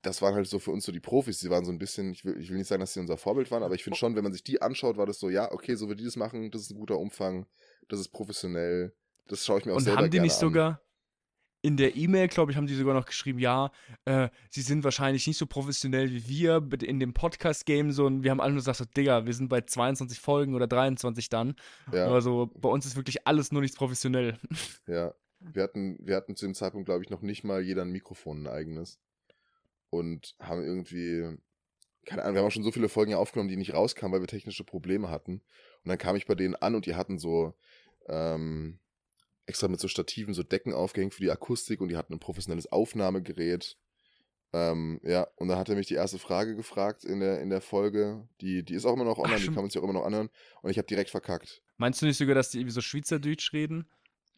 das waren halt so für uns so die Profis, die waren so ein bisschen, ich will, ich will nicht sagen, dass sie unser Vorbild waren, aber ich finde schon, wenn man sich die anschaut, war das so, ja, okay, so wie die das machen, das ist ein guter Umfang, das ist professionell, das schaue ich mir auch Und selber haben die nicht an. sogar in der E-Mail, glaube ich, haben die sogar noch geschrieben, ja, äh, sie sind wahrscheinlich nicht so professionell wie wir in dem Podcast-Game so und wir haben alle nur gesagt, so, Digga, wir sind bei 22 Folgen oder 23 dann. Ja. Aber so, bei uns ist wirklich alles nur nicht professionell. Ja, wir hatten, wir hatten zu dem Zeitpunkt, glaube ich, noch nicht mal jeder ein Mikrofon, ein eigenes. Und haben irgendwie, keine Ahnung, wir haben auch schon so viele Folgen ja aufgenommen, die nicht rauskamen, weil wir technische Probleme hatten. Und dann kam ich bei denen an und die hatten so, ähm, extra mit so Stativen so Decken aufgehängt für die Akustik und die hatten ein professionelles Aufnahmegerät. Ähm, ja, und dann hat er mich die erste Frage gefragt in der, in der Folge. Die, die ist auch immer noch online, die stimmt. kann man sich auch immer noch anhören. Und ich habe direkt verkackt. Meinst du nicht sogar, dass die irgendwie so Schweizerdeutsch reden?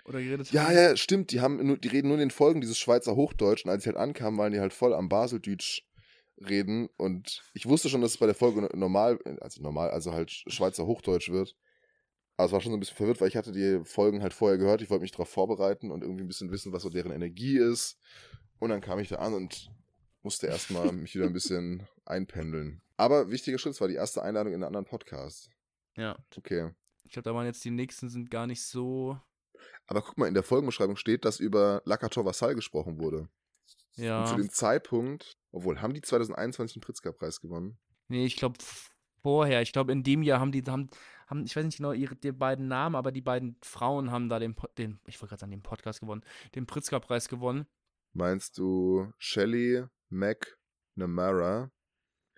Oder geredet Ja, haben. ja, stimmt. Die, haben nur, die reden nur in den Folgen dieses Schweizer Hochdeutsch. Und als ich halt ankam, waren die halt voll am Baseldeutsch reden. Und ich wusste schon, dass es bei der Folge normal, also normal, also halt Schweizer Hochdeutsch wird. Aber es war schon so ein bisschen verwirrt, weil ich hatte die Folgen halt vorher gehört. Ich wollte mich darauf vorbereiten und irgendwie ein bisschen wissen, was so deren Energie ist. Und dann kam ich da an und musste erstmal mich wieder ein bisschen einpendeln. Aber wichtiger Schritt, es war die erste Einladung in einen anderen Podcast. Ja. Okay. Ich glaube, da waren jetzt die nächsten sind gar nicht so. Aber guck mal, in der Folgenbeschreibung steht, dass über Lakator Vassal gesprochen wurde. Ja. Und zu dem Zeitpunkt, obwohl, haben die 2021 den Pritzker-Preis gewonnen? Nee, ich glaube vorher. Ich glaube, in dem Jahr haben die, haben, haben, ich weiß nicht genau ihre die beiden Namen, aber die beiden Frauen haben da den, den ich wollte gerade sagen, den Podcast gewonnen, den Pritzker-Preis gewonnen. Meinst du Shelley McNamara?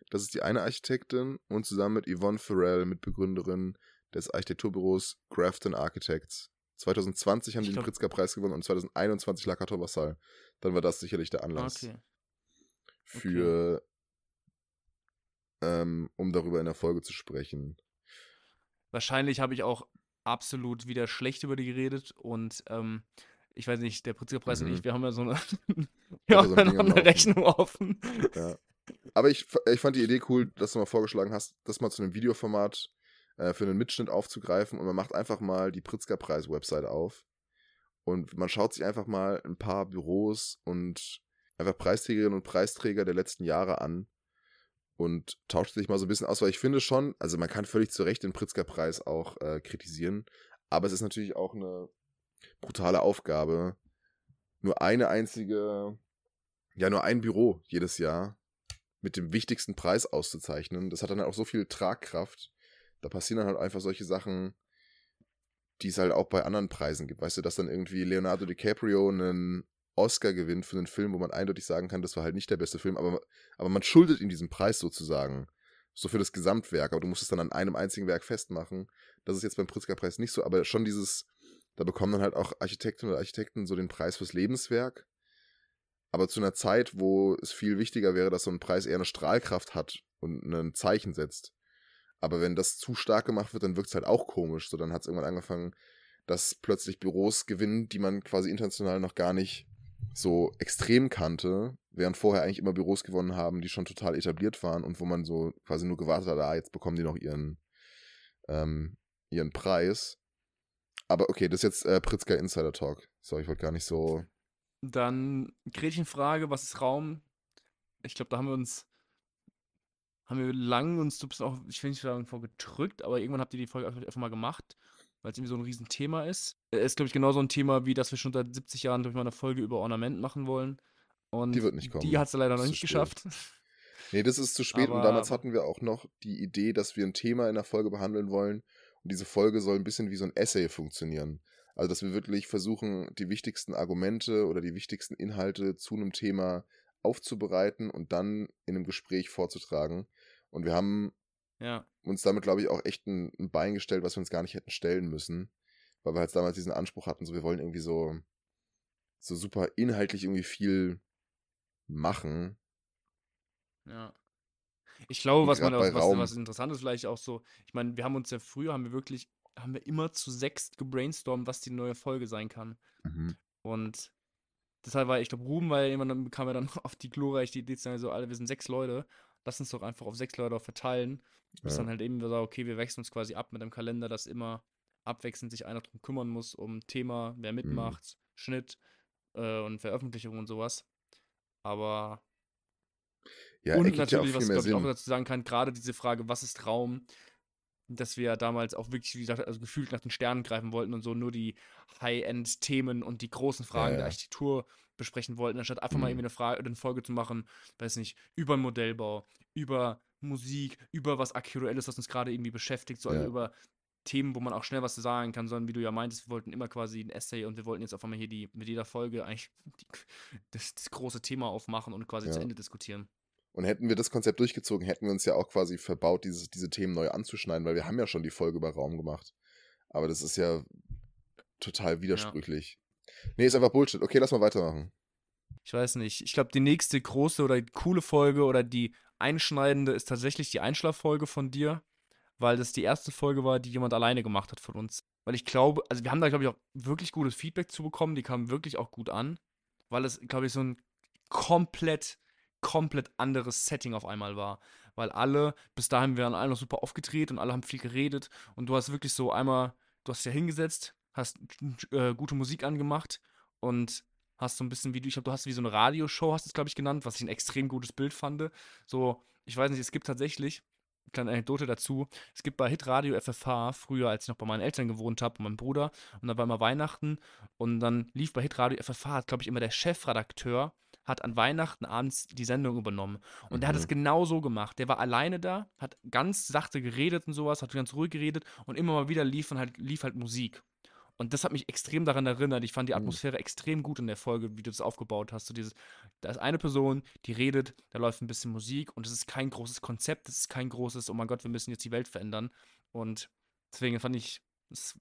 Das ist die eine Architektin und zusammen mit Yvonne Farrell, Mitbegründerin des Architekturbüros Grafton Architects. 2020 haben Ich die den Pritzker-Preis gewonnen und 2021 Lakator Vassal. Dann war das sicherlich der Anlass Okay. für, ähm, um darüber in der Folge zu sprechen. Wahrscheinlich habe ich auch absolut wieder schlecht über die geredet und ähm, ich weiß nicht, der Pritzker-Preis und Mhm. ich, wir haben ja so eine, wir so haben ein ja noch am eine. Rechnung offen. Ja. Aber ich, ich fand die Idee cool, dass du mal vorgeschlagen hast, das mal zu einem Videoformat äh, für einen Mitschnitt aufzugreifen und man macht einfach mal die Pritzker-Preis-Website auf und man schaut sich einfach mal ein paar Büros und einfach Preisträgerinnen und Preisträger der letzten Jahre an und tauscht sich mal so ein bisschen aus, weil ich finde schon, also man kann völlig zu Recht den Pritzker-Preis auch äh, kritisieren, aber es ist natürlich auch eine brutale Aufgabe, nur eine einzige, ja, nur ein Büro jedes Jahr mit dem wichtigsten Preis auszuzeichnen. Das hat dann auch so viel Tragkraft. Da passieren dann halt einfach solche Sachen, die es halt auch bei anderen Preisen gibt. Weißt du, dass dann irgendwie Leonardo DiCaprio einen Oscar gewinnt für einen Film, wo man eindeutig sagen kann, das war halt nicht der beste Film, aber, aber man schuldet ihm diesen Preis sozusagen. So für das Gesamtwerk, aber du musst es dann an einem einzigen Werk festmachen. Das ist jetzt beim Pritzker-Preis nicht so, aber schon dieses, da bekommen dann halt auch Architektinnen oder Architekten so den Preis fürs Lebenswerk. Aber zu einer Zeit, wo es viel wichtiger wäre, dass so ein Preis eher eine Strahlkraft hat und ein Zeichen setzt. Aber wenn das zu stark gemacht wird, dann wirkt es halt auch komisch. So, dann hat es irgendwann angefangen, dass plötzlich Büros gewinnen, die man quasi international noch gar nicht so extrem kannte, während vorher eigentlich immer Büros gewonnen haben, die schon total etabliert waren und wo man so quasi nur gewartet hat, ah, jetzt bekommen die noch ihren, ähm, ihren Preis. Aber okay, das ist jetzt äh, Pritzker Insider Talk. Sorry, ich wollte gar nicht so. Dann Gretchenfrage, was ist Raum? Ich glaube, da haben wir uns, haben wir lang uns so ein bisschen auch, ich will nicht sagen vorgedrückt, aber irgendwann habt ihr die Folge einfach, mal gemacht, weil es irgendwie so ein Riesenthema ist. Äh, Ist, glaube ich, genauso ein Thema, wie dass wir schon seit 70 Jahren durch mal eine Folge über Ornament machen wollen. Und Die wird nicht kommen. Die hat sie leider noch nicht geschafft. Nee, das ist zu spät und Aber- damals hatten wir auch noch die Idee, dass wir ein Thema in der Folge behandeln wollen und diese Folge soll ein bisschen wie so ein Essay funktionieren. Also, dass wir wirklich versuchen, die wichtigsten Argumente oder die wichtigsten Inhalte zu einem Thema aufzubereiten und dann in einem Gespräch vorzutragen. Und wir haben Ja. uns damit, glaube ich, auch echt ein, ein Bein gestellt, was wir uns gar nicht hätten stellen müssen. Weil wir halt damals diesen Anspruch hatten, so wir wollen irgendwie so, so super inhaltlich irgendwie viel machen. Ja. Ich glaube, was man was, Raum- was interessant ist, vielleicht auch so, ich meine, wir haben uns ja früher, haben wir wirklich, haben wir immer zu sechst gebrainstormt, was die neue Folge sein kann. Mhm. Und deshalb war, ich glaube, Ruben war ja irgendwann, dann kam er dann auf die glorreiche Idee zu sagen, so, alle, wir sind sechs Leute, lass uns doch einfach auf sechs Leute verteilen. Bis Ja. dann halt eben so, okay, wir wechseln uns quasi ab mit einem Kalender, dass immer abwechselnd sich einer drum kümmern muss, um Thema, wer mitmacht, Schnitt äh, und Veröffentlichung und sowas. Aber Ja, und ja natürlich, viel was glaube ich auch dazu sagen kann, gerade diese Frage, was ist Raum, dass wir ja damals auch wirklich, wie gesagt, also gefühlt nach den Sternen greifen wollten und so nur die High-End-Themen und die großen Fragen Ja, der ja. Architektur besprechen wollten, anstatt einfach mal Mhm. irgendwie eine, Frage, eine Folge zu machen, weiß nicht, über Modellbau, über Musik, über was Aktuelles, was uns gerade irgendwie beschäftigt, so also Ja. über Themen, wo man auch schnell was zu sagen kann, sondern wie du ja meintest, wir wollten immer quasi ein Essay und wir wollten jetzt auf einmal hier die, mit jeder Folge eigentlich die, das, das große Thema aufmachen und quasi zu Ja. Ende diskutieren. Und hätten wir das Konzept durchgezogen, hätten wir uns ja auch quasi verbaut, dieses, diese Themen neu anzuschneiden, weil wir haben ja schon die Folge über Raum gemacht. Aber das ist ja total widersprüchlich. Nee, ist einfach Bullshit. Okay, lass mal weitermachen. Ich weiß nicht. Ich glaube, die nächste große oder coole Folge oder die einschneidende ist tatsächlich die Einschlaffolge von dir, weil das die erste Folge war, die jemand alleine gemacht hat von uns. weil ich glaube, also wir haben da, glaube ich, auch wirklich gutes Feedback zu bekommen, die kamen wirklich auch gut an, weil es, glaube ich, so ein komplett, komplett anderes Setting auf einmal war. Weil alle, bis dahin wären alle noch super aufgedreht und alle haben viel geredet und du hast wirklich so einmal, du hast dich ja hingesetzt, hast äh, gute Musik angemacht und hast so ein bisschen wie du, ich glaube, du hast wie so eine Radioshow, hast du es, glaube ich, genannt, was ich ein extrem gutes Bild fand. So, ich weiß nicht, es gibt tatsächlich, kleine Anekdote dazu, es gibt bei Hitradio FFH, früher, als ich noch bei meinen Eltern gewohnt habe, und meinem Bruder, und da war immer Weihnachten, und dann lief bei Hitradio FFH, hat, glaube ich, immer der Chefredakteur, hat an Weihnachten abends die Sendung übernommen. Und mhm. der hat es mhm. genau so gemacht. Der war alleine da, hat ganz sachte geredet und sowas, hat ganz ruhig geredet und immer mal wieder lief, halt, lief halt Musik. Und das hat mich extrem daran erinnert. Ich fand die mhm. Atmosphäre mhm. extrem gut in der Folge, wie du das aufgebaut hast. So dieses, da ist eine Person, die redet, da läuft ein bisschen Musik und es ist kein großes Konzept, es ist kein großes, oh mein Gott, wir müssen jetzt die Welt verändern. Und deswegen fand ich, das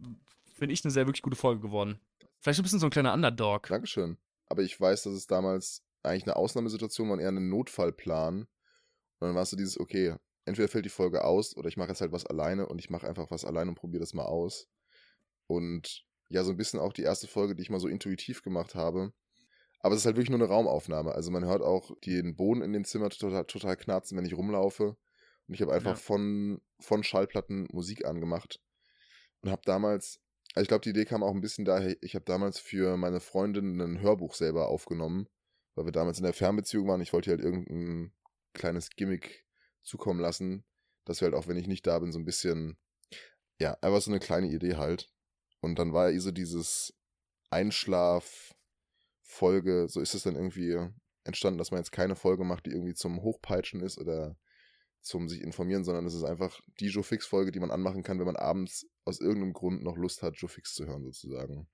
finde ich eine sehr wirklich gute Folge geworden. Vielleicht ein bisschen so ein kleiner Underdog. Dankeschön. Aber ich weiß, dass es damals eigentlich eine Ausnahmesituation war und eher einen Notfallplan. Und dann war es so dieses, okay, entweder fällt die Folge aus oder ich mache jetzt halt was alleine und ich mache einfach was alleine und probiere das mal aus. Und ja so ein bisschen auch die erste Folge, die ich mal so intuitiv gemacht habe. Aber es ist halt wirklich nur eine Raumaufnahme. Also man hört auch den Boden in dem Zimmer total, total knarzen, wenn ich rumlaufe. Und ich habe einfach ja. von, von Schallplatten Musik angemacht. Und habe damals, also ich glaube, die Idee kam auch ein bisschen daher, ich habe damals für meine Freundin ein Hörbuch selber aufgenommen, weil wir damals in der Fernbeziehung waren. Ich wollte halt irgendein kleines Gimmick zukommen lassen, dass wir halt auch, wenn ich nicht da bin, so ein bisschen, ja, einfach so eine kleine Idee halt. Und dann war ja so dieses Einschlaf-Folge, so ist es dann irgendwie entstanden, dass man jetzt keine Folge macht, die irgendwie zum Hochpeitschen ist oder zum sich informieren, sondern es ist einfach die Joe Fix-Folge, die man anmachen kann, wenn man abends aus irgendeinem Grund noch Lust hat, Joe Fix zu hören, sozusagen.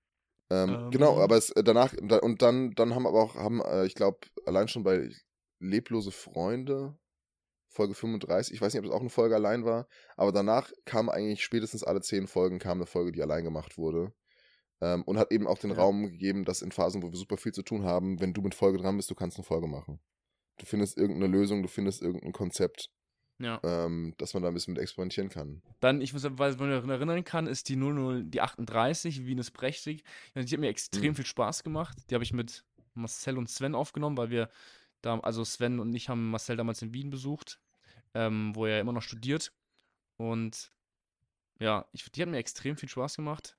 Ähm, ähm. Genau, aber es, äh, danach, und dann, dann haben aber auch, haben, äh, ich glaube, allein schon bei Leblose Freunde, Folge 35. Ich weiß nicht, ob es auch eine Folge allein war, aber danach kam eigentlich spätestens alle zehn Folgen kam eine Folge, die allein gemacht wurde. Ähm, und hat eben auch den ja. Raum gegeben, dass in Phasen, wo wir super viel zu tun haben, wenn du mit Folge dran bist, du kannst eine Folge machen. Du findest irgendeine Lösung, du findest irgendein Konzept, ja. ähm, dass man da ein bisschen mit experimentieren kann. Dann, ich muss, was man erinnern kann, ist die 00, die 38, Wien ist prächtig. Die hat mir extrem mhm. viel Spaß gemacht. Die habe ich mit Marcel und Sven aufgenommen, weil wir da, also Sven und ich haben Marcel damals in Wien besucht ähm, wo er immer noch studiert. Und ja, ich, die hat mir extrem viel Spaß gemacht.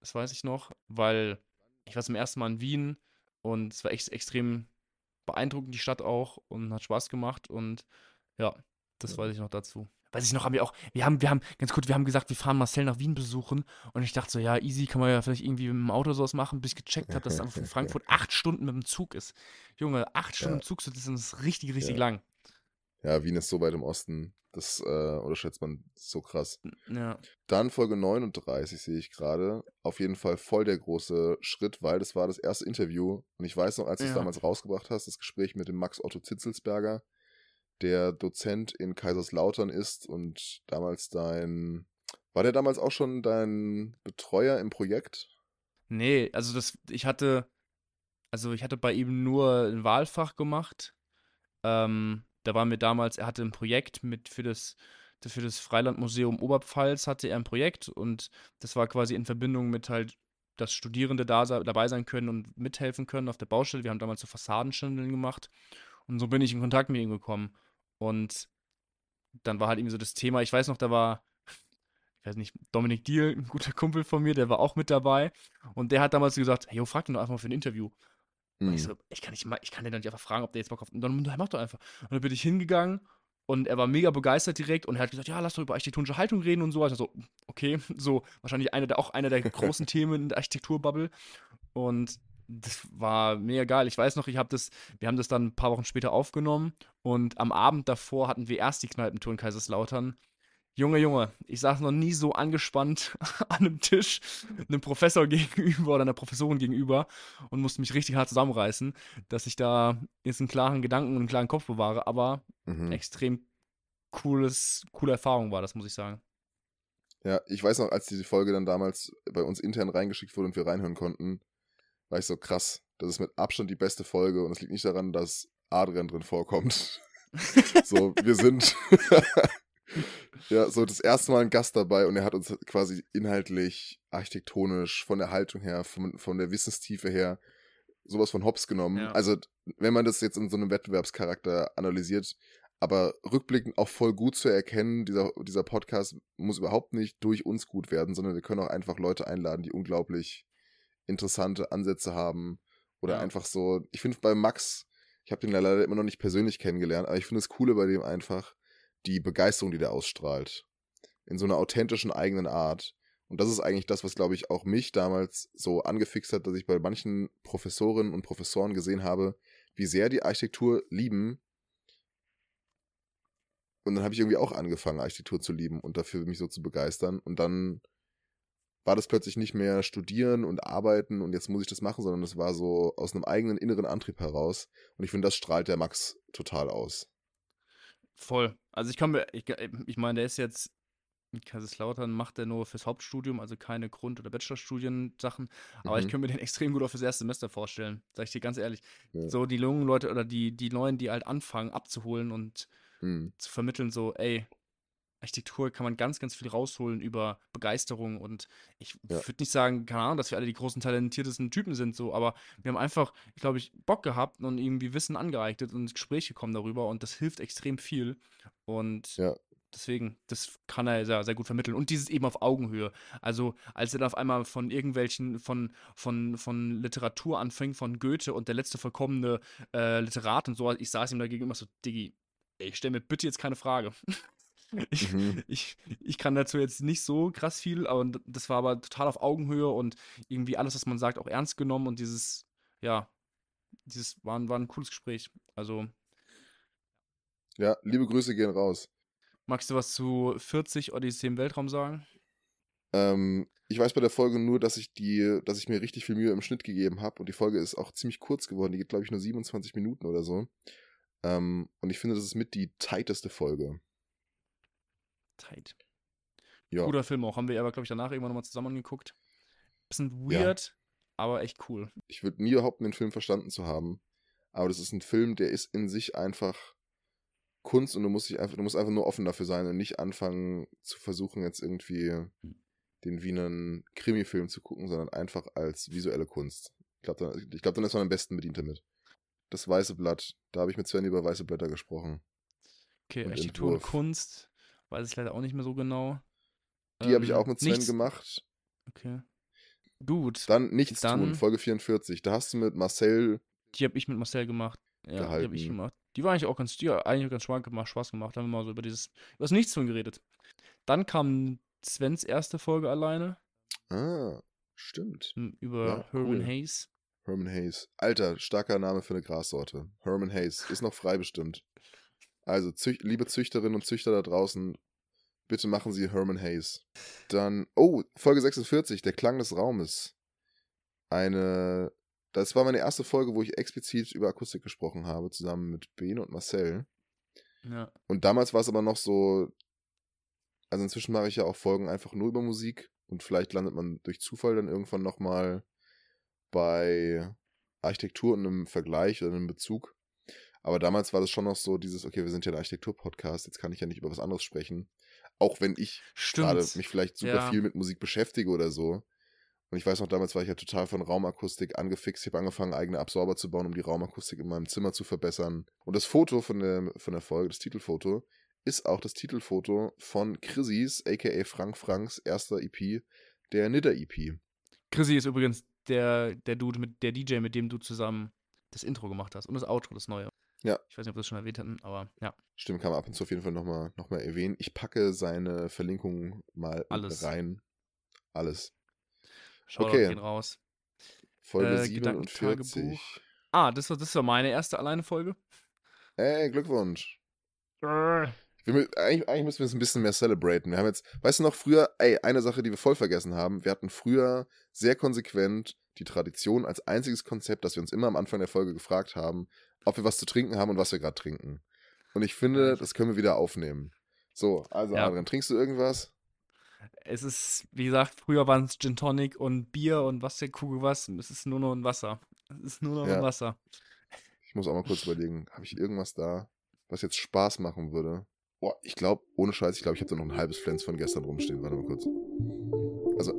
Das weiß ich noch, weil ich war zum ersten Mal in Wien und es war echt extrem beeindruckend, die Stadt auch und hat Spaß gemacht und ja, das ja. weiß ich noch dazu. Weiß ich noch, haben wir auch, wir haben, wir haben, ganz kurz, wir haben gesagt, wir fahren Marcel nach Wien besuchen und ich dachte so, ja, easy, kann man ja vielleicht irgendwie mit dem Auto sowas machen, bis ich gecheckt habe, dass es einfach von Frankfurt acht Stunden mit dem Zug ist. Junge, acht Stunden ja. im Zug, das ist richtig, richtig ja. lang. Ja, Wien ist so weit im Osten. Das äh, unterschätzt man so krass. Ja. Dann Folge 39 sehe ich gerade. Auf jeden Fall voll der große Schritt, weil das war das erste Interview. Und ich weiß noch, als du es damals rausgebracht hast, das Gespräch mit dem Max Otto Zitzelsberger, der Dozent in Kaiserslautern ist und damals dein. War der damals auch schon dein Betreuer im Projekt? Nee, also das, ich hatte, also ich hatte bei ihm nur ein Wahlfach gemacht. Ähm, da waren wir damals, er hatte ein Projekt mit für das, für das Freilandmuseum Oberpfalz hatte er ein Projekt und das war quasi in Verbindung mit halt, dass Studierende da dabei sein können und mithelfen können auf der Baustelle. Wir haben damals so Fassadenschindeln gemacht und so bin ich in Kontakt mit ihm gekommen. Und dann war halt irgendwie so das Thema, ich weiß noch, da war, ich weiß nicht, Dominik Diel, ein guter Kumpel von mir, der war auch mit dabei und der hat damals gesagt, hey, yo, frag ihn doch einfach mal für ein Interview. Und ich mhm. so, ich kann, nicht, ich kann den doch nicht einfach fragen, ob der jetzt Bock auf. Und dann mach doch einfach. Und dann bin ich hingegangen und er war mega begeistert direkt und er hat gesagt, ja, lass doch über architektonische Haltung reden und so. Also so, okay, so wahrscheinlich eine der, auch einer der großen Themen in der Architekturbubble. Und das war mega geil. Ich weiß noch, ich habe das, wir haben das dann ein paar Wochen später aufgenommen und am Abend davor hatten wir erst die Kneipentour in Kaiserslautern Junge, Junge, ich saß noch nie so angespannt an einem Tisch, einem Professor gegenüber oder einer Professorin gegenüber und musste mich richtig hart zusammenreißen, dass ich da jetzt einen klaren Gedanken und einen klaren Kopf bewahre, aber mhm. extrem cooles, coole Erfahrung war das, muss ich sagen. Ja, ich weiß noch, als diese Folge dann damals bei uns intern reingeschickt wurde und wir reinhören konnten, war ich so krass. Das ist mit Abstand die beste Folge und es liegt nicht daran, dass Adrian drin vorkommt. so, wir sind ja, so das erste Mal ein Gast dabei und er hat uns quasi inhaltlich, architektonisch, von der Haltung her, von, von der Wissenstiefe her, sowas von Hops genommen. Ja. Also, wenn man das jetzt in so einem Wettbewerbscharakter analysiert, aber rückblickend auch voll gut zu erkennen, dieser, dieser Podcast muss überhaupt nicht durch uns gut werden, sondern wir können auch einfach Leute einladen, die unglaublich interessante Ansätze haben. Oder Ja. einfach so, ich finde bei Max, ich habe den ja leider immer noch nicht persönlich kennengelernt, aber ich finde es coole bei dem einfach die Begeisterung, die der ausstrahlt. In so einer authentischen eigenen Art. Und das ist eigentlich das, was, glaube ich, auch mich damals so angefixt hat, dass ich bei manchen Professorinnen und Professoren gesehen habe, wie sehr die Architektur lieben. Und dann habe ich irgendwie auch angefangen, Architektur zu lieben und dafür mich so zu begeistern. Und dann war das plötzlich nicht mehr studieren und arbeiten und jetzt muss ich das machen, sondern es war so aus einem eigenen inneren Antrieb heraus. Und ich finde, das strahlt der Max total aus. Voll. Also ich kann mir, ich, ich meine, der ist jetzt in Kaiserslautern, macht er nur fürs Hauptstudium, also keine Grund- oder Bachelorstudiensachen. Aber ich Mhm. könnte mir den extrem gut auch fürs erste Semester vorstellen, sag ich dir ganz ehrlich. Ja. So die jungen Leute oder die, die Neuen, die halt anfangen abzuholen und Hm. zu vermitteln, so, ey, Architektur kann man ganz, ganz viel rausholen über Begeisterung und ich Ja. würde nicht sagen, keine Ahnung, dass wir alle die großen, talentiertesten Typen sind, so, aber wir haben einfach, glaube ich, Bock gehabt und irgendwie Wissen angeeignet und ins Gespräch gekommen darüber und das hilft extrem viel und Ja. deswegen, das kann er sehr, sehr gut vermitteln und dieses eben auf Augenhöhe, also als er dann auf einmal von irgendwelchen, von, von, von Literatur anfängt, von Goethe und der letzte verkommene äh, Literat und so, ich saß ihm dagegen immer so, Diggi, ey, stell mir bitte jetzt keine Frage. Ich, Mhm. ich, ich kann dazu jetzt nicht so krass viel, aber d- das war aber total auf Augenhöhe und irgendwie alles, was man sagt, auch ernst genommen und dieses, ja, dieses war, ein- war ein cooles Gespräch. Also, Ja, liebe Grüße gehen raus. magst du was zu 40 Odyssee im Weltraum sagen? Ähm, ich weiß bei der Folge nur, dass ich die, dass ich mir richtig viel Mühe im Schnitt gegeben habe und die Folge ist auch ziemlich kurz geworden. Die geht, glaube ich, nur 27 Minuten oder so. Ähm, und ich finde, das ist mit die tighteste Folge. Tight. Ja. Guter Film auch. Haben wir aber, glaube ich, danach irgendwann nochmal zusammen angeguckt. Bisschen Ja. weird, aber echt cool. Ich würde nie behaupten, den Film verstanden zu haben. Aber das ist ein Film, der ist in sich einfach Kunst und du musst dich einfach, du musst einfach nur offen dafür sein und nicht anfangen zu versuchen, jetzt irgendwie den wie einen Krimi-Film zu gucken, sondern einfach als visuelle Kunst. Ich glaube, dann, ich glaub, dann ist man am besten bedient damit. Das Weiße Blatt, da habe ich mit Sven über Weiße Blätter gesprochen. Okay, Architektur und. Kunst. Weiß ich leider auch nicht mehr so genau. Die habe ich Ähm, auch mit Sven nichts- gemacht. Okay. Gut. Dann Nichts Dann- tun, Folge 44. Da hast du mit Marcel, Die habe ich mit Marcel gemacht. Ja, die habe ich gehalten. gemacht. Die war eigentlich auch ganz, die eigentlich ganz Spaß gemacht, Spaß gemacht. Da haben wir mal so über dieses, über das Nichtstun geredet. Dann kam Svens erste Folge alleine ah, stimmt. m, über Ja, Herman cool. Hayes. Herman Hayes. Alter, starker Name für eine Grassorte. Herman Hayes. Ist noch frei bestimmt. Also, Züch liebe Züchterinnen und Züchter da draußen, bitte machen Sie Herman Hayes. Dann, oh, Folge 46, der Klang des Raumes. Eine, das war meine erste Folge, wo ich explizit über Akustik gesprochen habe, zusammen mit Ben und Marcel. Ja. Und damals war es aber noch so, also inzwischen mache ich ja auch Folgen einfach nur über Musik und vielleicht landet man durch Zufall dann irgendwann nochmal bei Architektur und einem Vergleich oder einem Bezug. Aber damals war das schon noch so dieses, okay, wir sind ja ein Architektur-Podcast, jetzt kann ich ja nicht über was anderes sprechen. Auch wenn ich gerade mich vielleicht super Ja. viel mit Musik beschäftige oder so. Und ich weiß noch, damals war ich ja total von Raumakustik angefixt. Ich habe angefangen, eigene Absorber zu bauen, um die Raumakustik in meinem Zimmer zu verbessern. Und das Foto von der, von der Folge, das Titelfoto, ist auch das Titelfoto von Chrissys, aka Frank Franks, erster EP, der Nidder E EP. Chrissy ist übrigens der, der Dude, mit, der DJ, mit dem du zusammen das Intro gemacht hast und das Outro, das neue. Ja. Ich weiß nicht, ob wir das schon erwähnt hatten, aber ja. Stimmt, kann man ab und zu auf jeden Fall nochmal noch mal erwähnen. Ich packe seine Verlinkung mal Alles. rein. Alles. Shoutout Okay. gehen raus. Folge Äh, 47. Gedankentagebuch. Ah, das war, das war meine erste alleine Folge. Ey, Glückwunsch. Wir, eigentlich, eigentlich müssen wir es ein bisschen mehr celebraten. Wir haben jetzt, weißt du noch, früher, ey, eine Sache, die wir voll vergessen haben, wir hatten früher sehr konsequent die Tradition als einziges Konzept, dass wir uns immer am Anfang der Folge gefragt haben, ob wir was zu trinken haben und was wir gerade trinken. Und ich finde, das können wir wieder aufnehmen. So, also Ja. Adrian, trinkst du irgendwas? Es ist, wie gesagt, früher waren es Gin Tonic und Bier und was der Kugel was. Es ist nur noch ein Wasser. Es ist nur noch Ja. ein Wasser. Ich muss auch mal kurz überlegen, habe ich irgendwas da, was jetzt Spaß machen würde? Boah, ich glaube, ohne Scheiß, ich glaube, ich habe da noch ein halbes Flens von gestern rumstehen. Warte mal kurz. Also,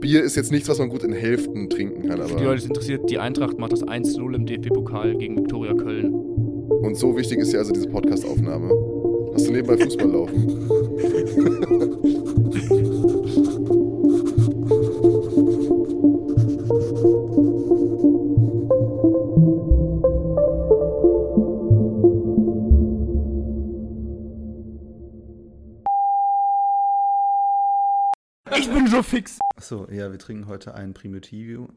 Bier ist jetzt nichts, was man gut in Hälften trinken kann, Für die Leute, aber. die es interessiert, die Eintracht macht das 1-0 im DFB-Pokal gegen Viktoria Köln. Und so wichtig ist ja also diese Podcast-Aufnahme. Hast du nebenbei Fußball laufen? fix. Achso, ja, wir trinken heute ein Primitivo.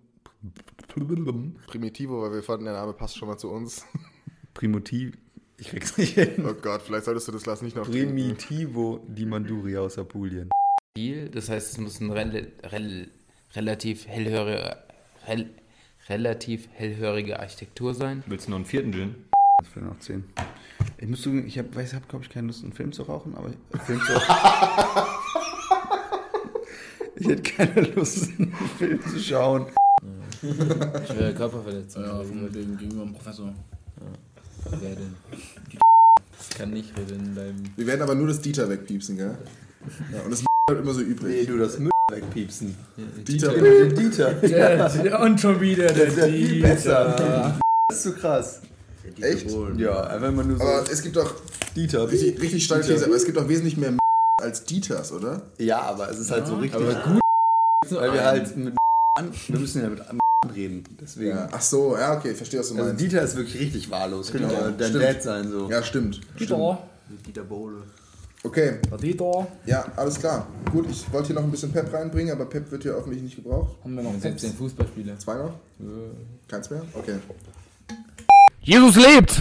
Primitivo, weil wir fanden, der Name passt schon mal zu uns. Primotiv. Ich krieg's nicht hin. Oh Gott, vielleicht solltest du das Lass nicht noch trinken. Primitivo di Manduri aus Apulien. Das heißt, es muss ein rel rel relativ hellhörige, rel relativ hellhörige Architektur sein. Willst du noch einen vierten Gin? Das wäre noch 10. Ich muss zugeben, ich habe, weiß, habe glaube ich keine Lust, einen Film zu rauchen, aber Film zu Ich hätte keine Lust, einen Film zu schauen. Schwere Körperverletzung. Ja, von dem gegenüber dem Professor. Wer denn? Das kann nicht drin bleiben. Wir werden aber nur das Dieter wegpiepsen, gell? Ja, und das bleibt immer so übrig. du das Müll wegpiepsen. Dieter, Den Dieter. Der, und schon wieder der, ist ja viel besser. Das ist so krass. echt? Ja, einfach immer nur so. Aber es gibt doch Dieter. richtig, richtig starke These, aber es gibt doch wesentlich mehr als Dieters, oder? Ja, aber es ist halt so richtig. Aber gut. Weil wir halt mit an, wir müssen ja mit reden. Deswegen. Ja. Ach so, ja, okay, ich verstehe, was du Also meinst. Dieter ist wirklich richtig wahllos. Könnte Dieter, dein stimmt. Dad sein so. Ja, stimmt. Dieter, Dieter Bohle. Okay, der Dieter. ja, alles klar. Gut, ich wollte hier noch ein bisschen Pep reinbringen, aber Pep wird hier offensichtlich nicht gebraucht. Haben wir noch Und selbst den Peps? Fußballspieler. Zwei noch? Keins mehr? Okay. Jesus lebt!